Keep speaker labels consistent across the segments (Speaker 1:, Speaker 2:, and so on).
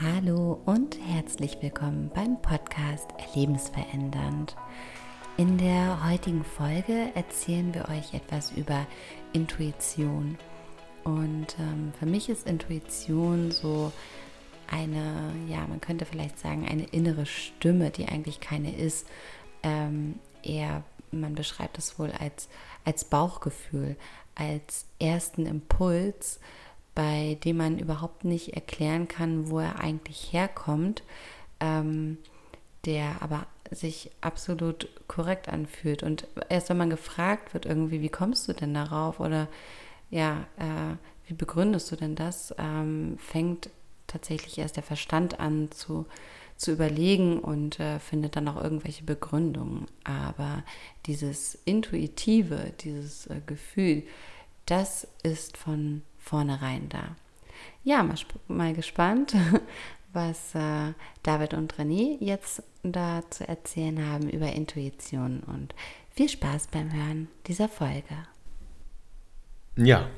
Speaker 1: Hallo und herzlich willkommen beim Podcast Erlebensverändernd. In der heutigen Folge erzählen wir euch etwas über Intuition. Und ähm, für mich ist Intuition so eine, ja, man könnte vielleicht sagen, eine innere Stimme, die eigentlich keine ist. Ähm, eher, man beschreibt es wohl als, als Bauchgefühl, als ersten Impuls, bei dem man überhaupt nicht erklären kann, wo er eigentlich herkommt, ähm, der aber sich absolut korrekt anfühlt. Und erst wenn man gefragt wird, irgendwie, wie kommst du denn darauf oder ja, äh, wie begründest du denn das, ähm, fängt tatsächlich erst der Verstand an zu, zu überlegen und äh, findet dann auch irgendwelche Begründungen. Aber dieses Intuitive, dieses äh, Gefühl, das ist von vornherein da. Ja, mal, mal gespannt, was äh, David und René jetzt da zu erzählen haben über Intuition und viel Spaß beim Hören dieser Folge.
Speaker 2: Ja,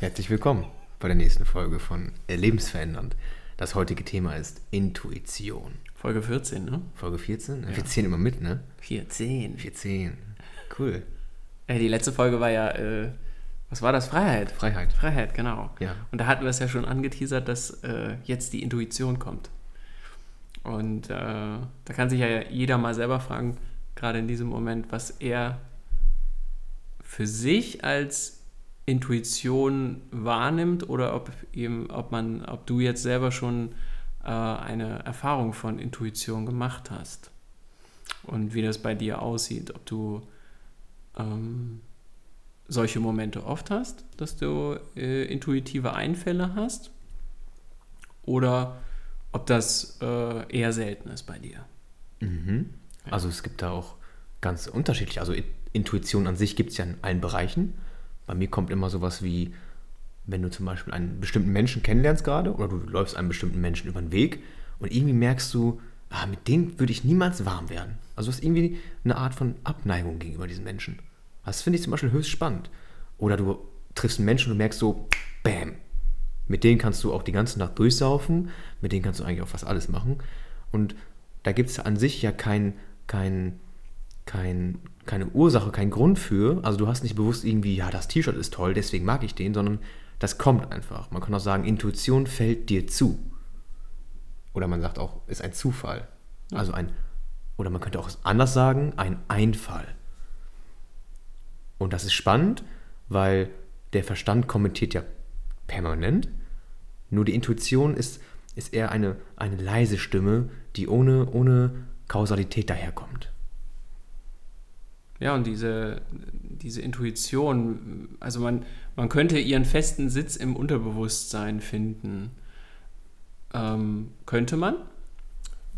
Speaker 2: herzlich willkommen bei der nächsten Folge von Lebensverändernd. Das heutige Thema ist Intuition.
Speaker 3: Folge 14, ne?
Speaker 2: Folge 14? Ja. Wir zählen immer mit, ne?
Speaker 3: 14.
Speaker 2: 14. Cool.
Speaker 3: Ey, die letzte Folge war ja äh, was war das? Freiheit.
Speaker 2: Freiheit.
Speaker 3: Freiheit, genau.
Speaker 2: Ja.
Speaker 3: Und da hatten wir es ja schon angeteasert, dass äh, jetzt die Intuition kommt. Und äh, da kann sich ja jeder mal selber fragen, gerade in diesem Moment, was er für sich als Intuition wahrnimmt oder ob eben, ob man, ob du jetzt selber schon äh, eine Erfahrung von Intuition gemacht hast und wie das bei dir aussieht, ob du ähm, solche Momente oft hast, dass du äh, intuitive Einfälle hast oder ob das äh, eher selten ist bei dir.
Speaker 2: Mhm. Also es gibt da auch ganz unterschiedlich. Also Intuition an sich gibt es ja in allen Bereichen. Bei mir kommt immer sowas wie, wenn du zum Beispiel einen bestimmten Menschen kennenlernst gerade oder du läufst einem bestimmten Menschen über den Weg und irgendwie merkst du, ah, mit denen würde ich niemals warm werden. Also du hast irgendwie eine Art von Abneigung gegenüber diesen Menschen. Das finde ich zum Beispiel höchst spannend. Oder du triffst einen Menschen und du merkst so, bam, mit denen kannst du auch die ganze Nacht durchsaufen, mit denen kannst du eigentlich auch fast alles machen. Und da gibt es an sich ja kein, kein, kein, keine Ursache, keinen Grund für. Also du hast nicht bewusst irgendwie, ja, das T-Shirt ist toll, deswegen mag ich den, sondern das kommt einfach. Man kann auch sagen, Intuition fällt dir zu. Oder man sagt auch, ist ein Zufall. Also ein, oder man könnte auch anders sagen, ein Einfall. Und das ist spannend, weil der Verstand kommentiert ja permanent. Nur die Intuition ist, ist eher eine, eine leise Stimme, die ohne, ohne Kausalität daherkommt.
Speaker 3: Ja, und diese, diese Intuition, also man, man könnte ihren festen Sitz im Unterbewusstsein finden. Ähm, könnte man.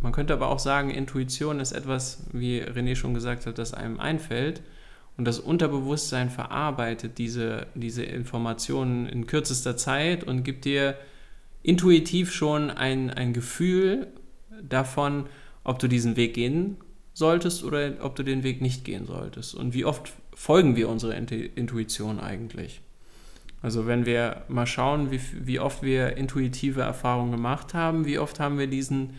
Speaker 3: Man könnte aber auch sagen, Intuition ist etwas, wie René schon gesagt hat, das einem einfällt und das Unterbewusstsein verarbeitet diese, diese Informationen in kürzester Zeit und gibt dir intuitiv schon ein, ein Gefühl davon, ob du diesen Weg gehen solltest oder ob du den Weg nicht gehen solltest. Und wie oft folgen wir unserer Intuition eigentlich? Also wenn wir mal schauen, wie, wie oft wir intuitive Erfahrungen gemacht haben, wie oft haben wir diesen,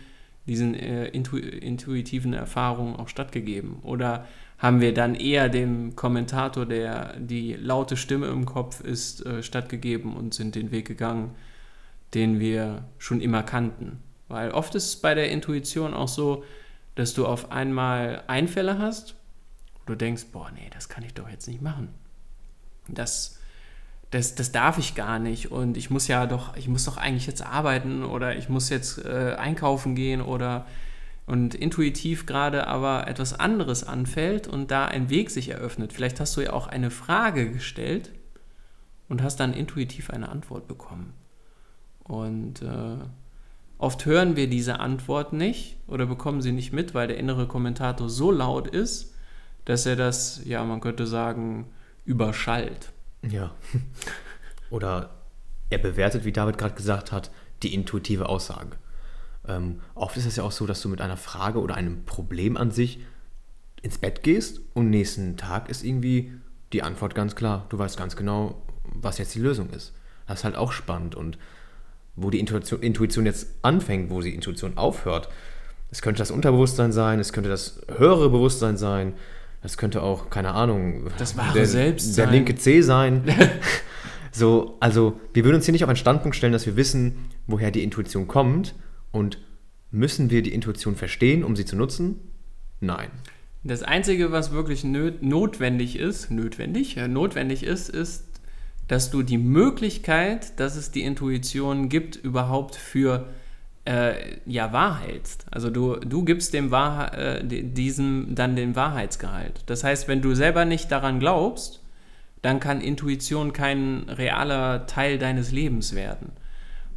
Speaker 3: diesen äh, intu, intuitiven Erfahrungen auch stattgegeben? Oder haben wir dann eher dem Kommentator, der die laute Stimme im Kopf ist, äh, stattgegeben und sind den Weg gegangen, den wir schon immer kannten. Weil oft ist es bei der Intuition auch so, dass du auf einmal Einfälle hast, du denkst, boah, nee, das kann ich doch jetzt nicht machen. Das, das, das darf ich gar nicht und ich muss ja doch, ich muss doch eigentlich jetzt arbeiten oder ich muss jetzt äh, einkaufen gehen oder und intuitiv gerade aber etwas anderes anfällt und da ein Weg sich eröffnet. Vielleicht hast du ja auch eine Frage gestellt und hast dann intuitiv eine Antwort bekommen. Und äh, oft hören wir diese Antwort nicht oder bekommen sie nicht mit, weil der innere Kommentator so laut ist, dass er das, ja, man könnte sagen, überschallt.
Speaker 2: Ja. Oder er bewertet, wie David gerade gesagt hat, die intuitive Aussage. Ähm, oft ist es ja auch so, dass du mit einer Frage oder einem Problem an sich ins Bett gehst und nächsten Tag ist irgendwie die Antwort ganz klar. Du weißt ganz genau, was jetzt die Lösung ist. Das ist halt auch spannend und wo die Intuition, Intuition jetzt anfängt, wo die Intuition aufhört. Es könnte das Unterbewusstsein sein, es könnte das höhere Bewusstsein sein, es könnte auch, keine Ahnung,
Speaker 3: Das wahre
Speaker 2: der,
Speaker 3: Selbst
Speaker 2: der
Speaker 3: sein.
Speaker 2: linke C sein. so, also wir würden uns hier nicht auf einen Standpunkt stellen, dass wir wissen, woher die Intuition kommt und müssen wir die Intuition verstehen, um sie zu nutzen? Nein.
Speaker 3: Das Einzige, was wirklich notwendig ist, notwendig, ja, notwendig ist, ist, dass du die Möglichkeit, dass es die Intuition gibt, überhaupt für äh, ja, wahrhältst. Also du, du gibst dem Wahrheit, äh, di- diesem dann den Wahrheitsgehalt. Das heißt, wenn du selber nicht daran glaubst, dann kann Intuition kein realer Teil deines Lebens werden.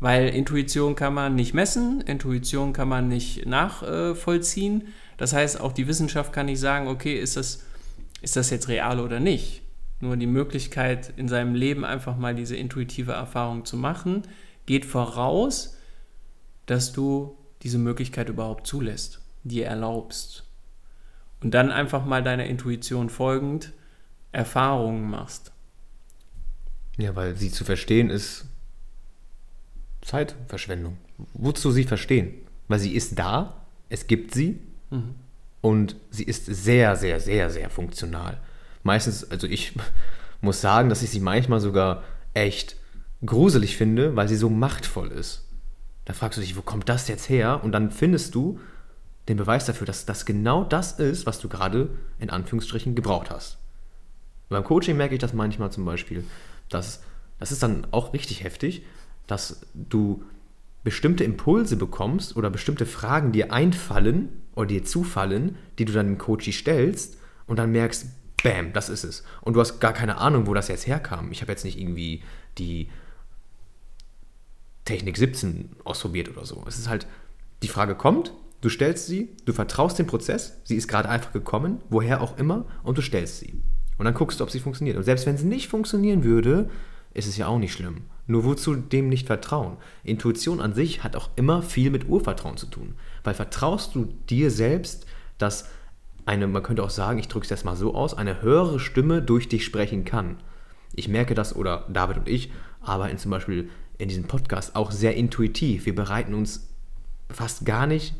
Speaker 3: Weil Intuition kann man nicht messen, Intuition kann man nicht nachvollziehen. Das heißt, auch die Wissenschaft kann nicht sagen, okay, ist das, ist das jetzt real oder nicht. Nur die Möglichkeit, in seinem Leben einfach mal diese intuitive Erfahrung zu machen, geht voraus, dass du diese Möglichkeit überhaupt zulässt, dir erlaubst. Und dann einfach mal deiner Intuition folgend Erfahrungen machst.
Speaker 2: Ja, weil sie zu verstehen ist Zeitverschwendung. Wozu sie verstehen? Weil sie ist da, es gibt sie und sie ist sehr, sehr, sehr, sehr funktional. Meistens, also ich muss sagen, dass ich sie manchmal sogar echt gruselig finde, weil sie so machtvoll ist. Da fragst du dich, wo kommt das jetzt her? Und dann findest du den Beweis dafür, dass das genau das ist, was du gerade in Anführungsstrichen gebraucht hast. Beim Coaching merke ich das manchmal zum Beispiel, dass das ist dann auch richtig heftig, dass du bestimmte Impulse bekommst oder bestimmte Fragen dir einfallen oder dir zufallen, die du dann dem Coachie stellst und dann merkst, bam, das ist es. Und du hast gar keine Ahnung, wo das jetzt herkam. Ich habe jetzt nicht irgendwie die Technik 17 ausprobiert oder so. Es ist halt, die Frage kommt, du stellst sie, du vertraust dem Prozess, sie ist gerade einfach gekommen, woher auch immer, und du stellst sie. Und dann guckst du, ob sie funktioniert. Und selbst wenn sie nicht funktionieren würde, ist es ja auch nicht schlimm. Nur wozu dem nicht vertrauen? Intuition an sich hat auch immer viel mit Urvertrauen zu tun. Weil vertraust du dir selbst, dass eine, man könnte auch sagen, ich drücke es jetzt mal so aus, eine höhere Stimme durch dich sprechen kann. Ich merke das, oder David und ich arbeiten zum Beispiel in diesem Podcast auch sehr intuitiv. Wir bereiten uns fast gar nicht,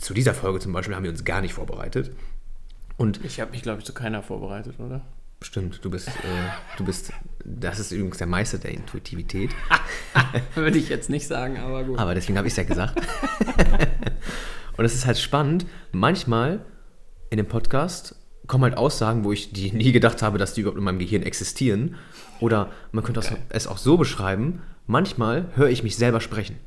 Speaker 2: zu dieser Folge zum Beispiel haben wir uns gar nicht vorbereitet. Und
Speaker 3: Ich habe mich, glaube ich, zu keiner vorbereitet, oder?
Speaker 2: Stimmt, du bist, äh, du bist, das ist übrigens der Meister der Intuitivität.
Speaker 3: Würde ich jetzt nicht sagen, aber gut.
Speaker 2: Aber deswegen habe ich es ja gesagt. Und es ist halt spannend, manchmal in dem Podcast kommen halt Aussagen, wo ich die nie gedacht habe, dass die überhaupt in meinem Gehirn existieren. Oder man könnte es-
Speaker 3: Geil.
Speaker 2: es auch so beschreiben, manchmal höre ich mich selber sprechen.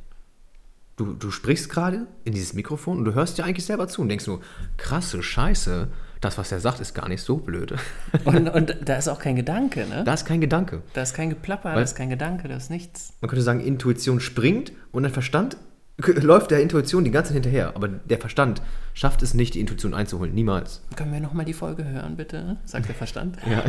Speaker 2: Du, du sprichst gerade in dieses Mikrofon und du hörst dir eigentlich selber zu und denkst nur, krasse Scheiße, das, was er sagt, ist gar nicht so blöd.
Speaker 3: Und, und da ist auch kein Gedanke, ne?
Speaker 2: Da ist kein Gedanke.
Speaker 3: Da ist kein Geplapper, da
Speaker 2: Weil-
Speaker 3: ist kein Gedanke, da ist nichts.
Speaker 2: Man könnte sagen, Intuition springt und dein Verstand läuft der Intuition die ganze Zeit hinterher. Aber der Verstand schafft es nicht, die Intuition einzuholen. Niemals.
Speaker 3: Können wir nochmal die Folge hören, bitte? Sagt der Verstand.
Speaker 2: Ja.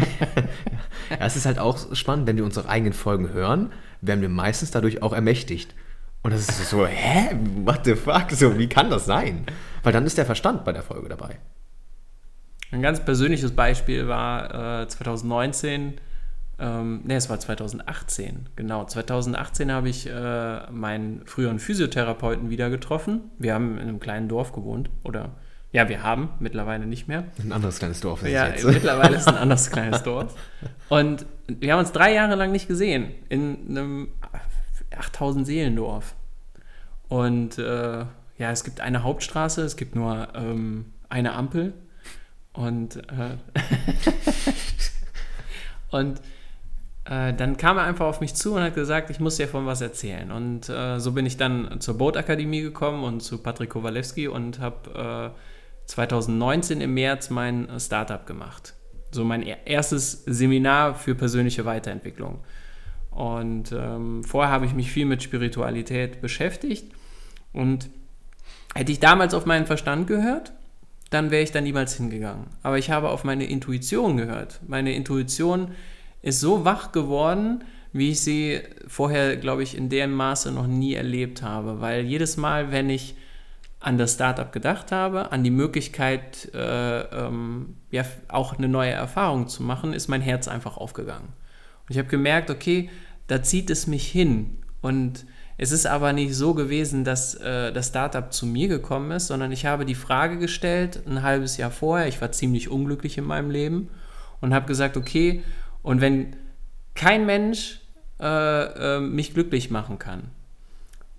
Speaker 2: ja, es ist halt auch spannend, wenn wir unsere eigenen Folgen hören, werden wir meistens dadurch auch ermächtigt. Und das ist so, hä? What the fuck? So, wie kann das sein? Weil dann ist der Verstand bei der Folge dabei.
Speaker 3: Ein ganz persönliches Beispiel war äh, 2019, ähm, ne, es war 2018, genau. 2018 habe ich äh, meinen früheren Physiotherapeuten wieder getroffen. Wir haben in einem kleinen Dorf gewohnt, oder ja, wir haben mittlerweile nicht mehr.
Speaker 2: Ein anderes kleines Dorf. ist
Speaker 3: Ja,
Speaker 2: jetzt.
Speaker 3: mittlerweile ist ein anderes kleines Dorf. Und wir haben uns drei Jahre lang nicht gesehen in einem 8000 Seelendorf. Und äh, ja, es gibt eine Hauptstraße, es gibt nur ähm, eine Ampel. Und, äh, und äh, dann kam er einfach auf mich zu und hat gesagt, ich muss dir von was erzählen. Und äh, so bin ich dann zur Boatakademie gekommen und zu Patrick Kowalewski und habe äh, 2019 im März mein Startup gemacht. So mein er- erstes Seminar für persönliche Weiterentwicklung. Und ähm, vorher habe ich mich viel mit Spiritualität beschäftigt. Und hätte ich damals auf meinen Verstand gehört, dann wäre ich da niemals hingegangen. Aber ich habe auf meine Intuition gehört. Meine Intuition ist so wach geworden, wie ich sie vorher, glaube ich, in dem Maße noch nie erlebt habe. Weil jedes Mal, wenn ich an das Startup gedacht habe, an die Möglichkeit, äh, ähm, ja, auch eine neue Erfahrung zu machen, ist mein Herz einfach aufgegangen. Und ich habe gemerkt, okay, da zieht es mich hin. Und Es ist aber nicht so gewesen, dass äh, das Startup zu mir gekommen ist, sondern ich habe die Frage gestellt, ein halbes Jahr vorher, ich war ziemlich unglücklich in meinem Leben und habe gesagt, okay, und wenn kein Mensch äh, äh, mich glücklich machen kann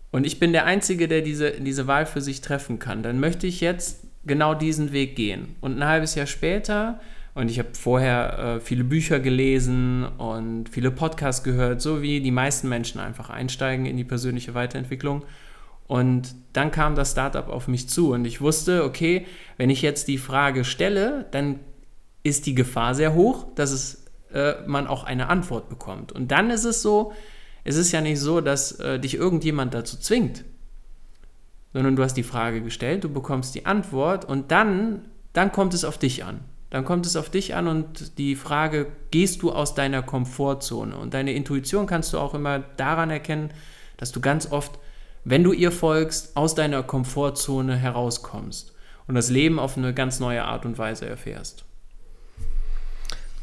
Speaker 3: und ich bin der Einzige, der diese, diese Wahl für sich treffen kann, dann möchte ich jetzt genau diesen Weg gehen. Und ein halbes Jahr später und ich habe vorher äh, viele Bücher gelesen und viele Podcasts gehört, so wie die meisten Menschen einfach einsteigen in die persönliche Weiterentwicklung. Und dann kam das Startup auf mich zu und ich wusste, okay, wenn ich jetzt die Frage stelle, dann ist die Gefahr sehr hoch, dass es, äh, man auch eine Antwort bekommt. Und dann ist es so, es ist ja nicht so, dass äh, dich irgendjemand dazu zwingt, sondern du hast die Frage gestellt, du bekommst die Antwort und dann, dann kommt es auf dich an. Dann kommt es auf dich an und die Frage, gehst du aus deiner Komfortzone? Und deine Intuition kannst du auch immer daran erkennen, dass du ganz oft, wenn du ihr folgst, aus deiner Komfortzone herauskommst und das Leben auf eine ganz neue Art und Weise erfährst.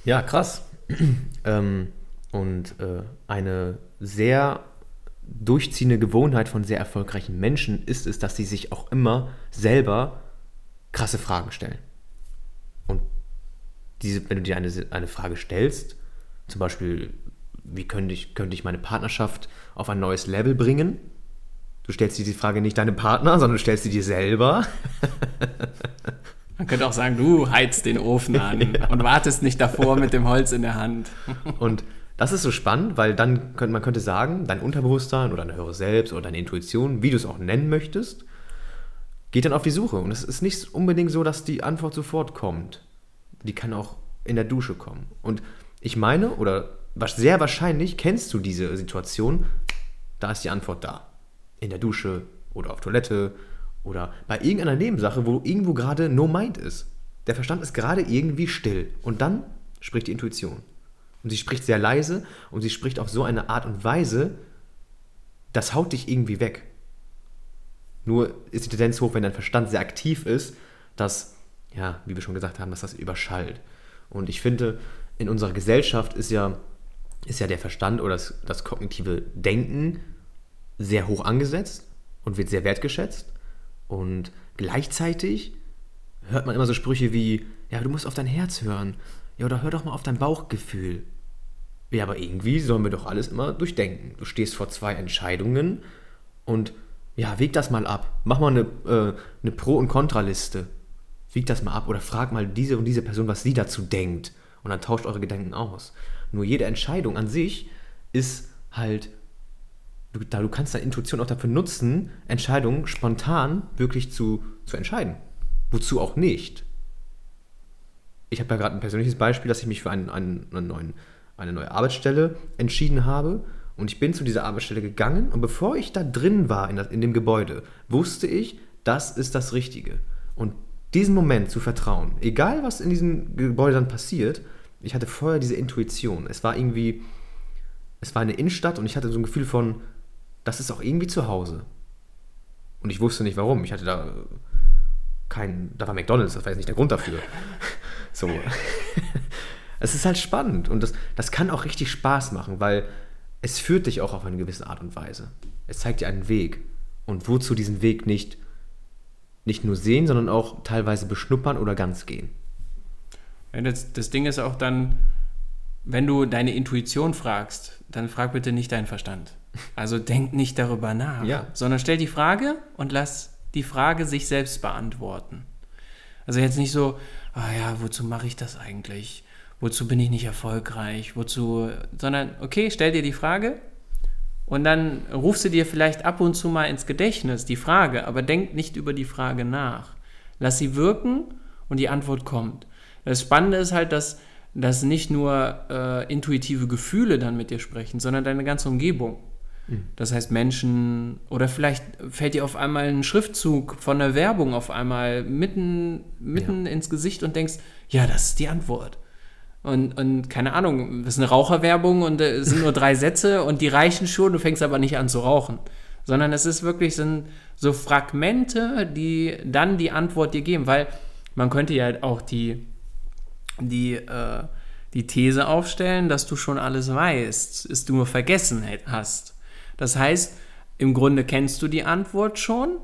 Speaker 2: Ja, krass. ähm, und äh, eine sehr durchziehende Gewohnheit von sehr erfolgreichen Menschen ist es, dass sie sich auch immer selber krasse Fragen stellen diese, wenn du dir eine, eine Frage stellst, zum Beispiel, wie könnte ich, könnte ich meine Partnerschaft auf ein neues Level bringen? Du stellst dir die Frage nicht deinem Partner, sondern du stellst sie dir selber.
Speaker 3: Man könnte auch sagen, du heizt den Ofen an ja. und wartest nicht davor mit dem Holz in der Hand.
Speaker 2: und das ist so spannend, weil dann könnte man könnte sagen, dein Unterbewusstsein oder dein höheres Selbst oder deine Intuition, wie du es auch nennen möchtest, geht dann auf die Suche. Und es ist nicht unbedingt so, dass die Antwort sofort kommt die kann auch in der Dusche kommen. Und ich meine, oder sehr wahrscheinlich kennst du diese Situation, da ist die Antwort da. In der Dusche oder auf Toilette oder bei irgendeiner Nebensache, wo irgendwo gerade no mind ist. Der Verstand ist gerade irgendwie still und dann spricht die Intuition. Und sie spricht sehr leise und sie spricht auf so eine Art und Weise, das haut dich irgendwie weg. Nur ist die Tendenz hoch, wenn dein Verstand sehr aktiv ist, dass ja, wie wir schon gesagt haben, dass das überschallt. Und ich finde, in unserer Gesellschaft ist ja, ist ja der Verstand oder das, das kognitive Denken sehr hoch angesetzt und wird sehr wertgeschätzt. Und gleichzeitig hört man immer so Sprüche wie, ja, du musst auf dein Herz hören. Ja, oder hör doch mal auf dein Bauchgefühl. Ja, aber irgendwie sollen wir doch alles immer durchdenken. Du stehst vor zwei Entscheidungen und ja, weg das mal ab. Mach mal eine, äh, eine Pro- und Kontraliste wieg das mal ab oder frag mal diese und diese Person, was sie dazu denkt. Und dann tauscht eure Gedanken aus. Nur jede Entscheidung an sich ist halt, du, da du kannst deine Intuition auch dafür nutzen, Entscheidungen spontan wirklich zu, zu entscheiden. Wozu auch nicht. Ich habe ja gerade ein persönliches Beispiel, dass ich mich für einen, einen, einen neuen, eine neue Arbeitsstelle entschieden habe. Und ich bin zu dieser Arbeitsstelle gegangen und bevor ich da drin war in, das, in dem Gebäude, wusste ich, das ist das Richtige. Und diesen Moment zu vertrauen, egal was in diesem Gebäude dann passiert, ich hatte vorher diese Intuition. Es war irgendwie, es war eine Innenstadt und ich hatte so ein Gefühl von, das ist auch irgendwie zu Hause. Und ich wusste nicht warum. Ich hatte da kein, da war McDonalds, das war jetzt nicht der Grund dafür. so. es ist halt spannend und das, das kann auch richtig Spaß machen, weil es führt dich auch auf eine gewisse Art und Weise. Es zeigt dir einen Weg. Und wozu diesen Weg nicht nicht nur sehen, sondern auch teilweise beschnuppern oder ganz gehen.
Speaker 3: Ja, das, das Ding ist auch dann, wenn du deine Intuition fragst, dann frag bitte nicht deinen Verstand. Also denk nicht darüber nach, ja. sondern stell die Frage und lass die Frage sich selbst beantworten. Also jetzt nicht so, ah ja, wozu mache ich das eigentlich? Wozu bin ich nicht erfolgreich? Wozu, sondern okay, stell dir die Frage und dann rufst du dir vielleicht ab und zu mal ins Gedächtnis die Frage, aber denk nicht über die Frage nach. Lass sie wirken und die Antwort kommt. Das Spannende ist halt, dass, dass nicht nur äh, intuitive Gefühle dann mit dir sprechen, sondern deine ganze Umgebung. Mhm. Das heißt Menschen oder vielleicht fällt dir auf einmal ein Schriftzug von der Werbung auf einmal mitten, mitten ja. ins Gesicht und denkst, ja, das ist die Antwort. Und, und keine Ahnung, das ist eine Raucherwerbung und äh, es sind nur drei Sätze und die reichen schon, du fängst aber nicht an zu rauchen. Sondern es ist wirklich sind so Fragmente, die dann die Antwort dir geben, weil man könnte ja auch die, die, äh, die These aufstellen, dass du schon alles weißt, ist du nur vergessen hast. Das heißt, im Grunde kennst du die Antwort schon,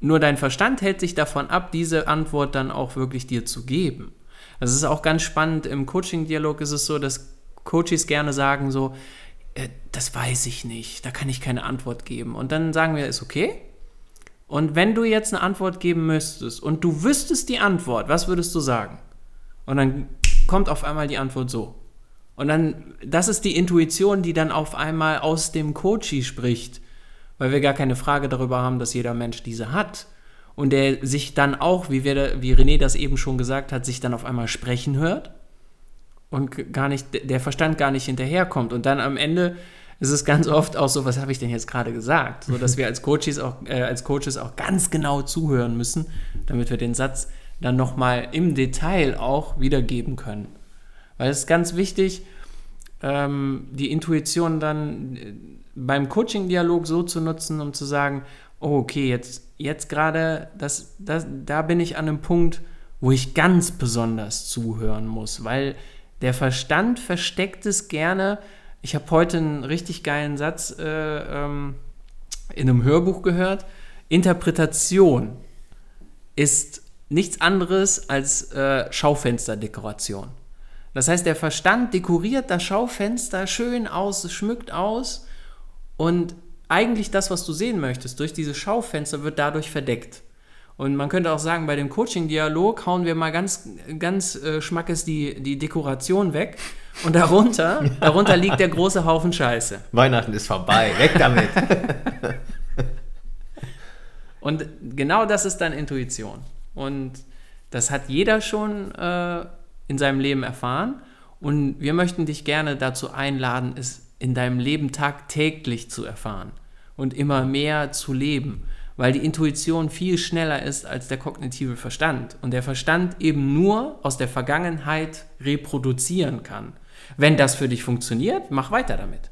Speaker 3: nur dein Verstand hält sich davon ab, diese Antwort dann auch wirklich dir zu geben. Das ist auch ganz spannend. Im Coaching-Dialog ist es so, dass Coaches gerne sagen so, äh, das weiß ich nicht, da kann ich keine Antwort geben. Und dann sagen wir, ist okay. Und wenn du jetzt eine Antwort geben müsstest und du wüsstest die Antwort, was würdest du sagen? Und dann kommt auf einmal die Antwort so. Und dann, das ist die Intuition, die dann auf einmal aus dem Coachie spricht, weil wir gar keine Frage darüber haben, dass jeder Mensch diese hat. Und der sich dann auch, wie, wir, wie René das eben schon gesagt hat, sich dann auf einmal sprechen hört und gar nicht, der Verstand gar nicht hinterherkommt. Und dann am Ende ist es ganz oft auch so, was habe ich denn jetzt gerade gesagt? So dass wir als Coaches auch, äh, als Coaches auch ganz genau zuhören müssen, damit wir den Satz dann nochmal im Detail auch wiedergeben können. Weil es ist ganz wichtig, ähm, die Intuition dann äh, beim Coaching-Dialog so zu nutzen, um zu sagen, oh, okay, jetzt, jetzt gerade, das, das, da bin ich an einem Punkt, wo ich ganz besonders zuhören muss, weil der Verstand versteckt es gerne. Ich habe heute einen richtig geilen Satz äh, ähm, in einem Hörbuch gehört. Interpretation ist nichts anderes als äh, Schaufensterdekoration. Das heißt, der Verstand dekoriert das Schaufenster schön aus, schmückt aus und eigentlich das, was du sehen möchtest, durch dieses Schaufenster wird dadurch verdeckt. Und man könnte auch sagen, bei dem Coaching-Dialog hauen wir mal ganz, ganz äh, schmackes die, die Dekoration weg. Und darunter, darunter liegt der große Haufen Scheiße.
Speaker 2: Weihnachten ist vorbei, weg damit.
Speaker 3: Und genau das ist dann Intuition. Und das hat jeder schon äh, in seinem Leben erfahren. Und wir möchten dich gerne dazu einladen, es in deinem Leben tagtäglich zu erfahren und immer mehr zu leben weil die Intuition viel schneller ist als der kognitive Verstand und der Verstand eben nur aus der Vergangenheit reproduzieren kann. Wenn das für dich funktioniert, mach weiter damit.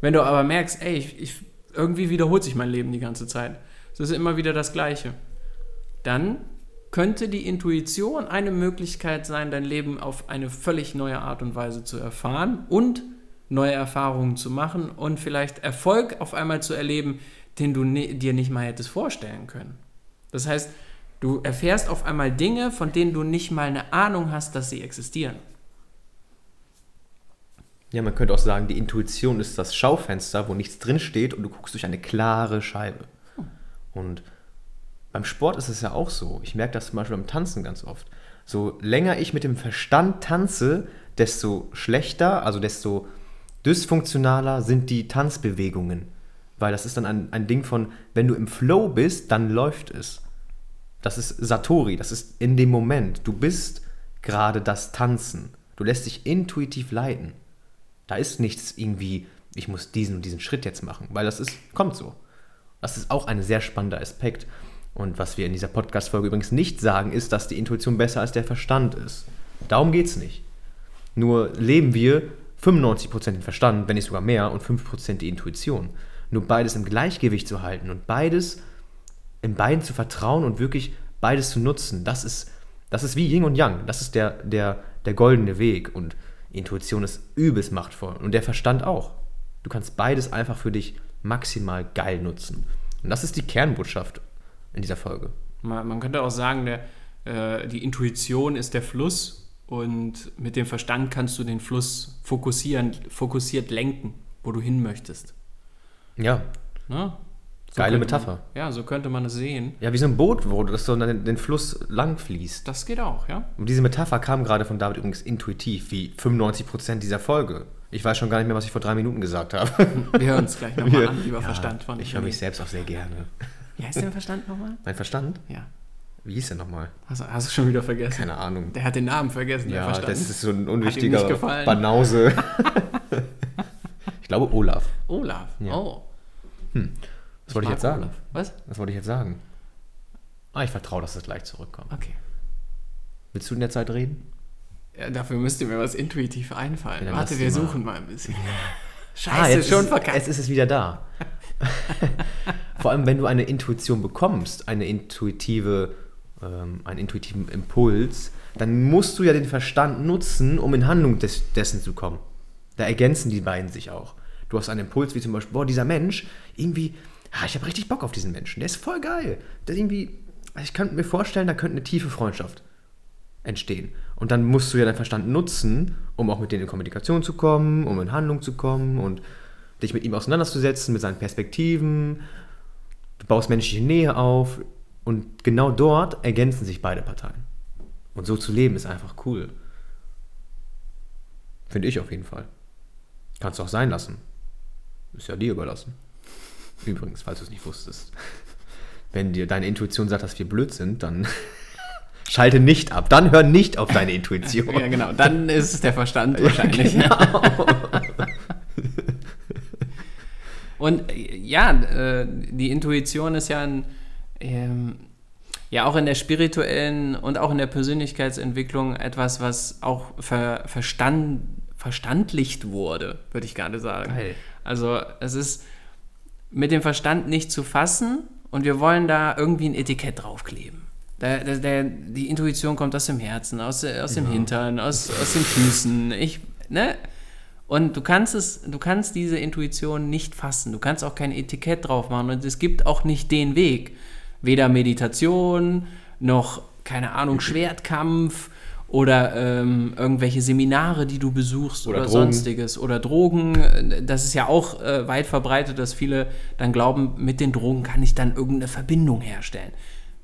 Speaker 3: Wenn du aber merkst, ey, ich, ich, irgendwie wiederholt sich mein Leben die ganze Zeit, es ist immer wieder das Gleiche, dann könnte die Intuition eine Möglichkeit sein, dein Leben auf eine völlig neue Art und Weise zu erfahren und neue Erfahrungen zu machen und vielleicht Erfolg auf einmal zu erleben, den du dir nicht mal hättest vorstellen können. Das heißt, du erfährst auf einmal Dinge, von denen du nicht mal eine Ahnung hast, dass sie existieren.
Speaker 2: Ja, man könnte auch sagen, die Intuition ist das Schaufenster, wo nichts drin steht und du guckst durch eine klare Scheibe. Und beim Sport ist es ja auch so. Ich merke das zum Beispiel beim Tanzen ganz oft. So länger ich mit dem Verstand tanze, desto schlechter, also desto dysfunktionaler sind die Tanzbewegungen. Weil das ist dann ein, ein Ding von, wenn du im Flow bist, dann läuft es. Das ist Satori, das ist in dem Moment. Du bist gerade das Tanzen. Du lässt dich intuitiv leiten. Da ist nichts irgendwie, ich muss diesen und diesen Schritt jetzt machen, weil das ist, kommt so. Das ist auch ein sehr spannender Aspekt. Und was wir in dieser Podcast-Folge übrigens nicht sagen, ist, dass die Intuition besser als der Verstand ist. Darum geht es nicht. Nur leben wir 95% den Verstand, wenn nicht sogar mehr, und 5% die Intuition nur beides im Gleichgewicht zu halten und beides in beiden zu vertrauen und wirklich beides zu nutzen, das ist, das ist wie Yin und Yang. Das ist der, der, der goldene Weg. Und Intuition ist übelst machtvoll. Und der Verstand auch. Du kannst beides einfach für dich maximal geil nutzen. Und das ist die Kernbotschaft in dieser Folge.
Speaker 3: Man, man könnte auch sagen, der, äh, die Intuition ist der Fluss und mit dem Verstand kannst du den Fluss fokussieren, fokussiert lenken, wo du hin möchtest.
Speaker 2: Ja. Na? So Geile Metapher.
Speaker 3: Man, ja, so könnte man es sehen.
Speaker 2: Ja, wie so ein Boot, wo das so den, den Fluss lang fließt.
Speaker 3: Das geht auch, ja.
Speaker 2: Und diese Metapher kam gerade von David übrigens intuitiv, wie 95% dieser Folge. Ich weiß schon gar nicht mehr, was ich vor drei Minuten gesagt habe.
Speaker 3: Wir hören uns gleich nochmal an, lieber ja, Verstand von
Speaker 2: Ich höre mich selbst auch sehr gerne.
Speaker 3: Wie heißt dein Verstand nochmal?
Speaker 2: Mein Verstand?
Speaker 3: Ja.
Speaker 2: Wie hieß der nochmal?
Speaker 3: Hast, hast, du schon wieder vergessen?
Speaker 2: Keine Ahnung.
Speaker 3: Der hat den Namen vergessen,
Speaker 2: ja, das ist so ein unwichtiger Banause. ich glaube Olaf.
Speaker 3: Olaf, ja. oh.
Speaker 2: Hm. Was wollte ich jetzt sagen?
Speaker 3: Olaf. Was?
Speaker 2: Was wollte ich jetzt sagen? Ah, ich vertraue, dass das gleich zurückkommt.
Speaker 3: Okay.
Speaker 2: Willst du in der Zeit reden?
Speaker 3: Ja, dafür müsste mir was intuitiv einfallen. Ja, Warte, wir suchen mal ein bisschen.
Speaker 2: Scheiße, ah, schon verkackt. Jetzt ist es wieder da. Vor allem, wenn du eine Intuition bekommst, eine intuitive, ähm, einen intuitiven Impuls, dann musst du ja den Verstand nutzen, um in Handlung des, dessen zu kommen. Da ergänzen die beiden sich auch. Du hast einen Impuls wie zum Beispiel, boah, dieser Mensch, irgendwie, ja, ich habe richtig Bock auf diesen Menschen. Der ist voll geil. Der irgendwie, ich könnte mir vorstellen, da könnte eine tiefe Freundschaft entstehen. Und dann musst du ja deinen Verstand nutzen, um auch mit denen in Kommunikation zu kommen, um in Handlung zu kommen und dich mit ihm auseinanderzusetzen, mit seinen Perspektiven. Du baust menschliche Nähe auf und genau dort ergänzen sich beide Parteien. Und so zu leben ist einfach cool. Finde ich auf jeden Fall. Kannst du auch sein lassen. Ist ja dir überlassen. Übrigens, falls du es nicht wusstest. Wenn dir deine Intuition sagt, dass wir blöd sind, dann schalte nicht ab. Dann hör nicht auf deine Intuition.
Speaker 3: Ja, genau. Dann ist es der Verstand wahrscheinlich.
Speaker 2: Genau.
Speaker 3: Und äh, ja, äh, die Intuition ist ja ein, ähm, ja auch in der spirituellen und auch in der Persönlichkeitsentwicklung etwas, was auch ver, verstand, verstandlicht wurde, würde ich gerade sagen.
Speaker 2: Geil.
Speaker 3: Also es ist mit dem Verstand nicht zu fassen und wir wollen da irgendwie ein Etikett draufkleben. Der, der, der, die Intuition kommt aus dem Herzen, aus, aus dem
Speaker 2: Ja.
Speaker 3: Hintern, aus, aus den Füßen. Ich, ne? Und du kannst es, du kannst diese Intuition nicht fassen. Du kannst auch kein Etikett drauf machen. Und es gibt auch nicht den Weg. Weder Meditation noch, keine Ahnung, Schwertkampf oder ähm, irgendwelche Seminare, die du besuchst
Speaker 2: Oder
Speaker 3: oder, sonstiges. Oder Drogen. Das ist ja auch äh, weit verbreitet, dass viele dann glauben, mit den Drogen kann ich dann irgendeine Verbindung herstellen.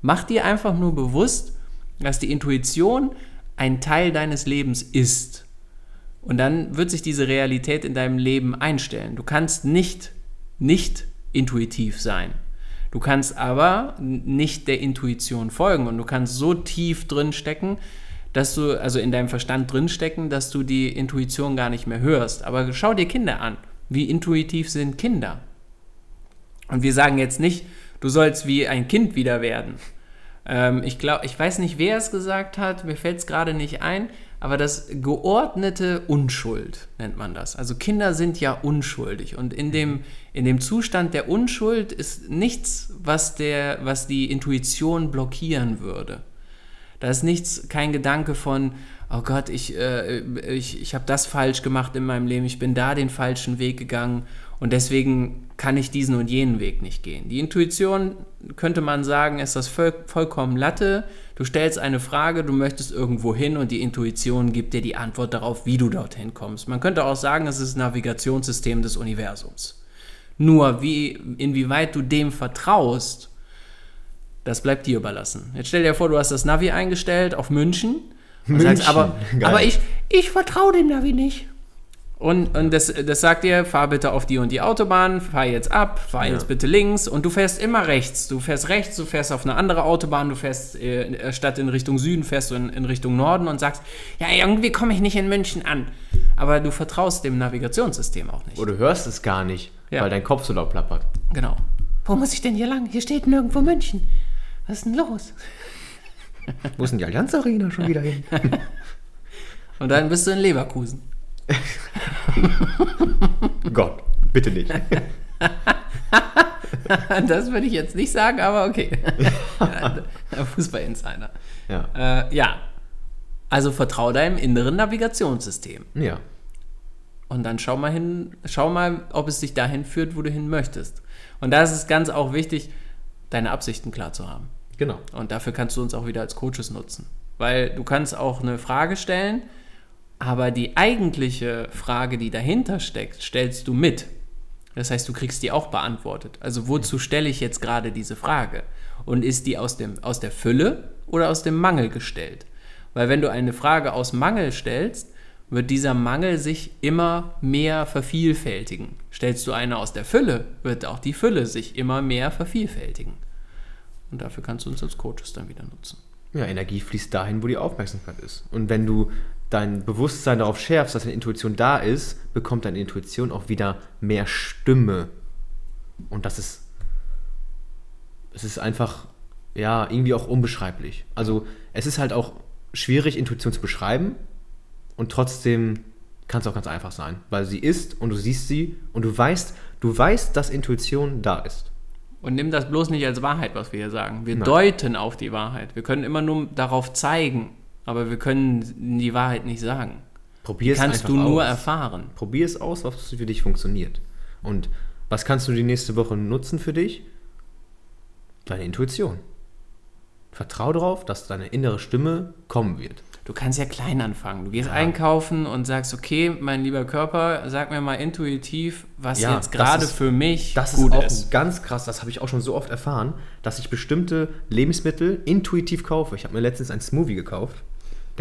Speaker 3: Mach dir einfach nur bewusst, dass die Intuition ein Teil deines Lebens ist. Und dann wird sich diese Realität in deinem Leben einstellen. Du kannst nicht, nicht intuitiv sein. Du kannst aber nicht der Intuition folgen und du kannst so tief drin stecken, dass du, also in deinem Verstand drin stecken, dass du die Intuition gar nicht mehr hörst. Aber schau dir Kinder an. Wie intuitiv sind Kinder? Und wir sagen jetzt nicht, du sollst wie ein Kind wieder werden. Ähm, ich glaube, ich weiß nicht, wer es gesagt hat, mir fällt es gerade nicht ein, aber das geordnete Unschuld nennt man das. Also Kinder sind ja unschuldig und in dem, in dem Zustand der Unschuld ist nichts, was, der, was die Intuition blockieren würde. Da ist nichts, kein Gedanke von, oh Gott, ich, äh, ich, ich habe das falsch gemacht in meinem Leben, ich bin da den falschen Weg gegangen und deswegen kann ich diesen und jenen Weg nicht gehen. Die Intuition, könnte man sagen, ist das voll, vollkommen Latte. Du stellst eine Frage, du möchtest irgendwo hin und die Intuition gibt dir die Antwort darauf, wie du dorthin kommst. Man könnte auch sagen, es ist das Navigationssystem des Universums. Nur, wie, inwieweit du dem vertraust, das bleibt dir überlassen. Jetzt stell dir vor, du hast das Navi eingestellt auf München.
Speaker 2: München,
Speaker 3: sagst, aber, aber ich, ich vertraue dem Navi nicht. Und, und das, das sagt dir, fahr bitte auf die und die Autobahn, fahr jetzt ab, fahr
Speaker 2: Ja.
Speaker 3: jetzt bitte links und du fährst immer rechts. Du fährst rechts, du fährst auf eine andere Autobahn, du fährst äh, statt in Richtung Süden, fährst du in, in Richtung Norden und sagst, ja, irgendwie komme ich nicht in München an. Aber du vertraust dem Navigationssystem auch nicht.
Speaker 2: Oder du hörst es gar nicht,
Speaker 3: Ja.
Speaker 2: weil dein Kopf so laut plappert.
Speaker 3: Genau. Wo muss ich denn hier lang? Hier steht nirgendwo München. Was ist denn los?
Speaker 2: Wo ist denn die Allianz Arena schon wieder hin?
Speaker 3: Und dann bist du in Leverkusen.
Speaker 2: Gott, bitte nicht.
Speaker 3: Das würde ich jetzt nicht sagen, aber okay. Fußball-Insider.
Speaker 2: Ja.
Speaker 3: Äh, ja. Also vertrau deinem inneren Navigationssystem.
Speaker 2: Ja.
Speaker 3: Und dann schau mal hin, schau mal, ob es dich dahin führt, wo du hin möchtest. Und da ist es ganz auch wichtig, deine Absichten klar zu haben.
Speaker 2: Genau.
Speaker 3: Und dafür kannst du uns auch wieder als Coaches nutzen. Weil du kannst auch eine Frage stellen, aber die eigentliche Frage, die dahinter steckt, stellst du mit. Das heißt, du kriegst die auch beantwortet. Also wozu stelle ich jetzt gerade diese Frage? Und ist die aus, dem, aus der Fülle oder aus dem Mangel gestellt? Weil wenn du eine Frage aus Mangel stellst, wird dieser Mangel sich immer mehr vervielfältigen. Stellst du eine aus der Fülle, wird auch die Fülle sich immer mehr vervielfältigen. Und dafür kannst du uns als Coaches dann wieder nutzen.
Speaker 2: Ja, Energie fließt dahin, wo die Aufmerksamkeit ist. Und wenn du dein Bewusstsein darauf schärfst, dass deine Intuition da ist, bekommt deine Intuition auch wieder mehr Stimme. Und das ist, es ist einfach, ja, irgendwie auch unbeschreiblich. Also es ist halt auch schwierig, Intuition zu beschreiben und trotzdem kann es auch ganz einfach sein, weil sie ist und du siehst sie und du weißt, du weißt, dass Intuition da ist.
Speaker 3: Und nimm das bloß nicht als Wahrheit, was wir hier sagen. Wir
Speaker 2: Nein.
Speaker 3: deuten auf die Wahrheit. Wir können immer nur darauf zeigen, aber wir können die Wahrheit nicht sagen.
Speaker 2: Probier es
Speaker 3: Kannst du nur
Speaker 2: aus.
Speaker 3: erfahren.
Speaker 2: Probier es aus, was für dich funktioniert. Und Was kannst du die nächste Woche nutzen für dich? Deine Intuition. Vertrau darauf, dass deine innere Stimme kommen wird.
Speaker 3: Du kannst ja klein anfangen. Du gehst einkaufen und sagst, okay, mein lieber Körper, sag mir mal intuitiv, was
Speaker 2: Ja,
Speaker 3: jetzt
Speaker 2: das
Speaker 3: gerade
Speaker 2: ist-
Speaker 3: für mich
Speaker 2: Das
Speaker 3: gut
Speaker 2: ist auch
Speaker 3: ist.
Speaker 2: ganz krass, das habe ich auch schon so oft erfahren, dass ich bestimmte Lebensmittel intuitiv kaufe. Ich habe mir letztens einen Smoothie gekauft.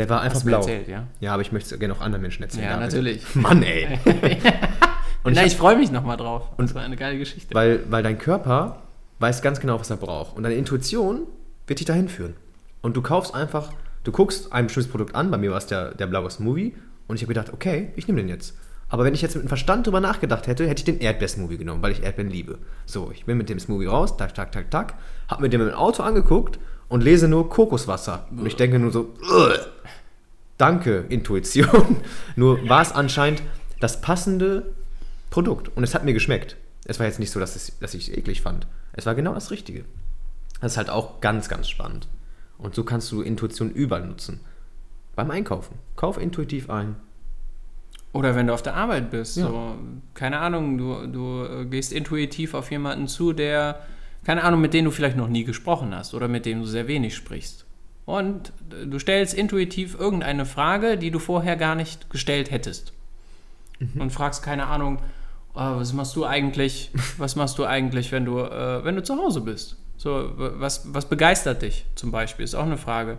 Speaker 2: Der war einfach
Speaker 3: Hast
Speaker 2: blau.
Speaker 3: erzählt, ja?
Speaker 2: Ja, aber ich möchte es gerne auch anderen Menschen erzählen.
Speaker 3: Ja,
Speaker 2: David.
Speaker 3: natürlich.
Speaker 2: Mann, ey. Und
Speaker 3: Na,
Speaker 2: ich
Speaker 3: ich freue mich nochmal drauf. das war eine geile Geschichte.
Speaker 2: Weil, weil dein Körper weiß ganz genau, was er braucht. Und deine Intuition wird dich dahin führen. Und du kaufst einfach, du guckst ein bestimmtes Produkt an, bei mir war es der, der blaue Smoothie, und ich habe gedacht, okay, ich nehme den jetzt. Aber wenn ich jetzt mit dem Verstand drüber nachgedacht hätte, hätte ich den Erdbeer-Smoothie genommen, weil ich Erdbeeren liebe. So, ich bin mit dem Smoothie raus, tak, tak, tak, tak, habe mir den im Auto angeguckt und lese nur Kokoswasser. Und ich denke nur so, danke, Intuition. nur war es anscheinend das passende Produkt. Und es hat mir geschmeckt. Es war jetzt nicht so, dass, es, dass ich es eklig fand. Es war genau das Richtige. Das ist halt auch ganz, ganz spannend. Und so kannst du Intuition überall nutzen. Beim Einkaufen. Kauf intuitiv ein.
Speaker 3: Oder wenn du auf der Arbeit bist.
Speaker 2: Ja.
Speaker 3: So, keine Ahnung, du, du äh, gehst intuitiv auf jemanden zu, der, keine Ahnung, mit dem du vielleicht noch nie gesprochen hast oder mit dem du sehr wenig sprichst. Und äh, du stellst intuitiv irgendeine Frage, die du vorher gar nicht gestellt hättest. Und fragst, keine Ahnung, äh, was machst du eigentlich, was machst du eigentlich, wenn du, äh, wenn du zu Hause bist? So, was, was begeistert dich zum Beispiel? Ist auch eine Frage,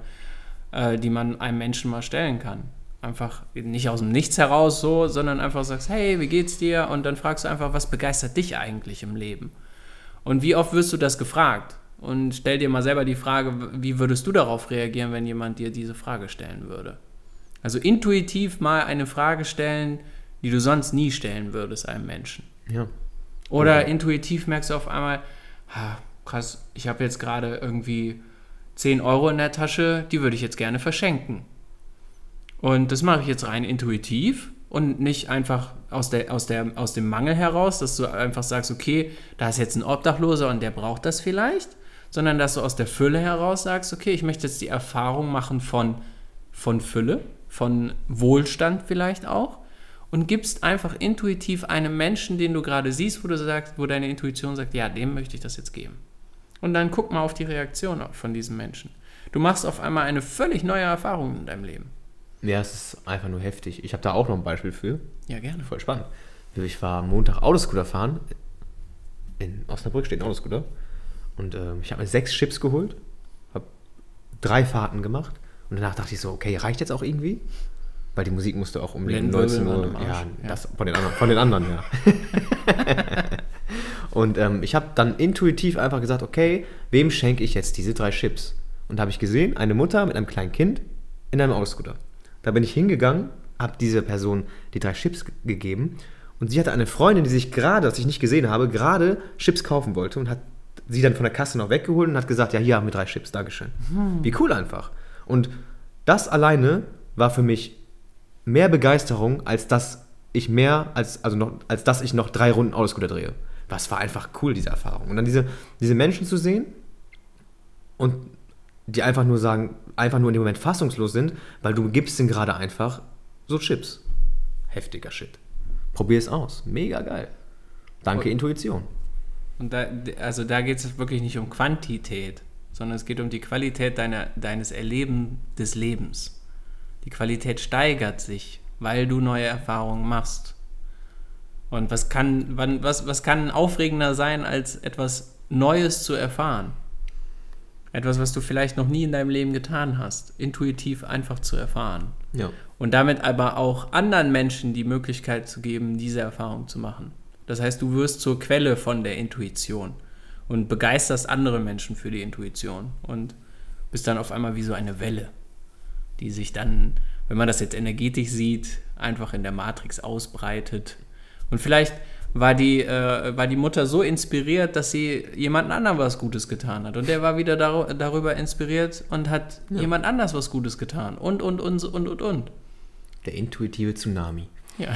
Speaker 3: äh, die man einem Menschen mal stellen kann. Einfach nicht aus dem Nichts heraus so, sondern einfach sagst, hey, wie geht's dir? Und dann fragst du einfach, was begeistert dich eigentlich im Leben? Und wie oft wirst du das gefragt? Und stell dir mal selber die Frage, wie würdest du darauf reagieren, wenn jemand dir diese Frage stellen würde? Also intuitiv mal eine Frage stellen, die du sonst nie stellen würdest einem Menschen.
Speaker 2: Ja.
Speaker 3: Oder intuitiv merkst du auf einmal, krass, ich habe jetzt gerade irgendwie 10 Euro in der Tasche, die würde ich jetzt gerne verschenken. Und das mache ich jetzt rein intuitiv und nicht einfach aus, der, aus, der, aus dem Mangel heraus, dass du einfach sagst, okay, da ist jetzt ein Obdachloser und der braucht das vielleicht, sondern dass du aus der Fülle heraus sagst, okay, ich möchte jetzt die Erfahrung machen von, von Fülle, von Wohlstand vielleicht auch und gibst einfach intuitiv einem Menschen, den du gerade siehst, wo du sagst, wo deine Intuition sagt, ja, dem möchte ich das jetzt geben. Und dann guck mal auf die Reaktion von diesem Menschen. Du machst auf einmal eine völlig neue Erfahrung in deinem Leben.
Speaker 2: Ja, es ist einfach nur heftig. Ich habe da auch noch ein Beispiel für.
Speaker 3: Ja, gerne.
Speaker 2: Voll spannend. Ich war Montag Autoscooter fahren. In Osnabrück steht ein Autoscooter. Und ähm, ich habe mir sechs Chips geholt. Habe drei Fahrten gemacht. Und danach dachte ich so, okay, reicht jetzt auch irgendwie? Weil die Musik musste auch um die
Speaker 3: Blendenwirbel
Speaker 2: 19 Uhr. Ja,
Speaker 3: Ja.
Speaker 2: das von den anderen, von den anderen ja. und ähm, ich habe dann intuitiv einfach gesagt, okay, wem schenke ich jetzt diese drei Chips? Und da habe ich gesehen, eine Mutter mit einem kleinen Kind in einem Autoscooter. Da bin ich hingegangen, habe dieser Person die drei Chips ge- gegeben und sie hatte eine Freundin, die sich gerade, das ich nicht gesehen habe, gerade Chips kaufen wollte und hat sie dann von der Kasse noch weggeholt und hat gesagt, ja, hier haben wir drei Chips, Dankeschön. Wie cool einfach. Und das alleine war für mich mehr Begeisterung, als dass ich mehr, als, also noch, als dass ich noch drei Runden Autoscooter drehe. Das war einfach cool, diese Erfahrung. Und dann diese, diese Menschen zu sehen und die einfach nur sagen, einfach nur in dem Moment fassungslos sind, weil du gibst ihnen gerade einfach so Chips. Heftiger Shit. Probier es aus. Mega geil. Danke,
Speaker 3: Und-
Speaker 2: Intuition.
Speaker 3: Und da, also da geht es wirklich nicht um Quantität, sondern es geht um die Qualität deiner, deines Erleben des Lebens. Die Qualität steigert sich, weil du neue Erfahrungen machst. Und was kann, wann, was, was kann aufregender sein, als etwas Neues zu erfahren? Etwas, was du vielleicht noch nie in deinem Leben getan hast, intuitiv einfach zu erfahren.
Speaker 2: Ja.
Speaker 3: Und damit aber auch anderen Menschen die Möglichkeit zu geben, diese Erfahrung zu machen. Das heißt, du wirst zur Quelle von der Intuition und begeisterst andere Menschen für die Intuition und bist dann auf einmal wie so eine Welle, die sich dann, wenn man das jetzt energetisch sieht, einfach in der Matrix ausbreitet. Und vielleicht war die, äh, war die Mutter so inspiriert, dass sie jemand anderem was Gutes getan hat. Und der war wieder dar darüber inspiriert und hat jemand anders was Gutes getan. Und, und, und, und, und, und.
Speaker 2: Der intuitive Tsunami.
Speaker 3: Ja,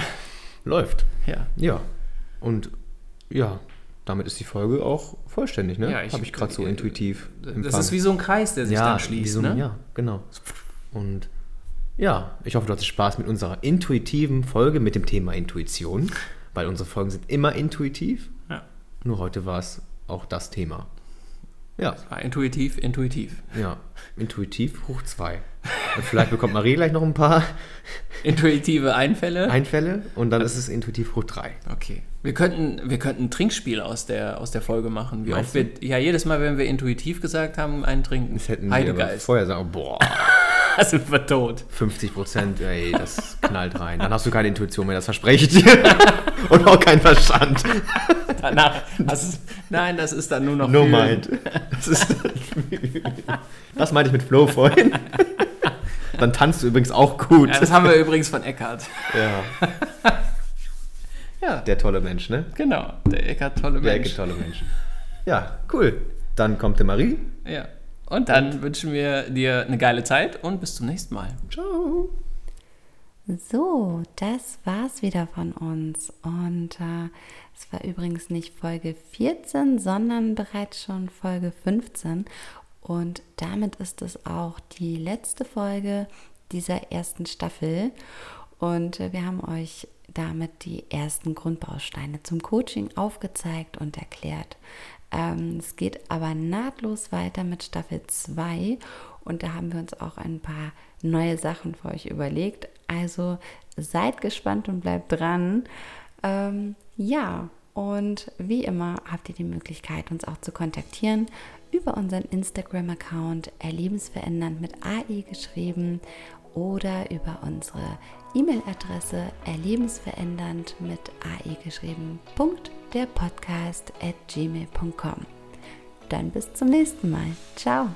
Speaker 2: Läuft.
Speaker 3: ja.
Speaker 2: Ja. Und ja, damit ist die Folge auch vollständig, ne?
Speaker 3: Ja, ich-
Speaker 2: Habe ich gerade so
Speaker 3: äh,
Speaker 2: intuitiv
Speaker 3: Das ist wie so ein Kreis, der sich dann
Speaker 2: wie
Speaker 3: schließt,
Speaker 2: so,
Speaker 3: ne?
Speaker 2: Ja, genau. Und ja, ich hoffe, du hattest Spaß mit unserer intuitiven Folge mit dem Thema Intuition, weil unsere Folgen sind immer intuitiv.
Speaker 3: Ja.
Speaker 2: Nur heute war es auch das Thema. Ja,
Speaker 3: War intuitiv, intuitiv.
Speaker 2: ja. Intuitiv hoch zwei. Vielleicht bekommt Marie gleich noch ein paar
Speaker 3: Intuitive Einfälle.
Speaker 2: Einfälle und dann ist es intuitiv hoch drei.
Speaker 3: Okay. Wir könnten, wir könnten ein Trinkspiel aus der, aus der Folge machen. Wie
Speaker 2: Meinst
Speaker 3: oft wir, ja, jedes Mal, wenn wir intuitiv gesagt haben, einen trinken.
Speaker 2: Das hätten wir
Speaker 3: Heidegeist.
Speaker 2: vorher sagen, boah,
Speaker 3: sind wir tot.
Speaker 2: 50 Prozent, ey, das knallt rein. Dann hast du keine Intuition mehr, das verspreche ich dir. und auch keinen Verstand.
Speaker 3: Danach, das nein, das ist dann nur noch
Speaker 2: No mind. Das, ist, das meinte ich mit Flow vorhin. Dann tanzt du übrigens auch gut.
Speaker 3: Ja, das haben wir übrigens von Eckart.
Speaker 2: Ja,
Speaker 3: Ja,
Speaker 2: der tolle Mensch, ne?
Speaker 3: genau. Der Eckart, tolle
Speaker 2: Der
Speaker 3: Mensch.
Speaker 2: tolle Mensch. Ja, cool. Dann kommt der Marie.
Speaker 3: Ja. Und dann wünschen wir dir eine geile Zeit und bis zum nächsten Mal.
Speaker 2: Ciao.
Speaker 1: So, das war's wieder von uns. Und äh, es war übrigens nicht Folge 14, sondern bereits schon Folge 15. Und damit ist es auch die letzte Folge dieser ersten Staffel. Und äh, wir haben euch damit die ersten Grundbausteine zum Coaching aufgezeigt und erklärt. Ähm, es geht aber nahtlos weiter mit Staffel 2 und da haben wir uns auch ein paar neue Sachen für euch überlegt. Also seid gespannt und bleibt dran. Ähm, ja, und wie immer habt ihr die Möglichkeit, uns auch zu kontaktieren über unseren Instagram-Account erlebensverändernd mit AI geschrieben oder über unsere E-Mail-Adresse erlebensverändernd mit AI geschrieben. Der Podcast at gmail.com. Dann bis zum nächsten Mal. Ciao.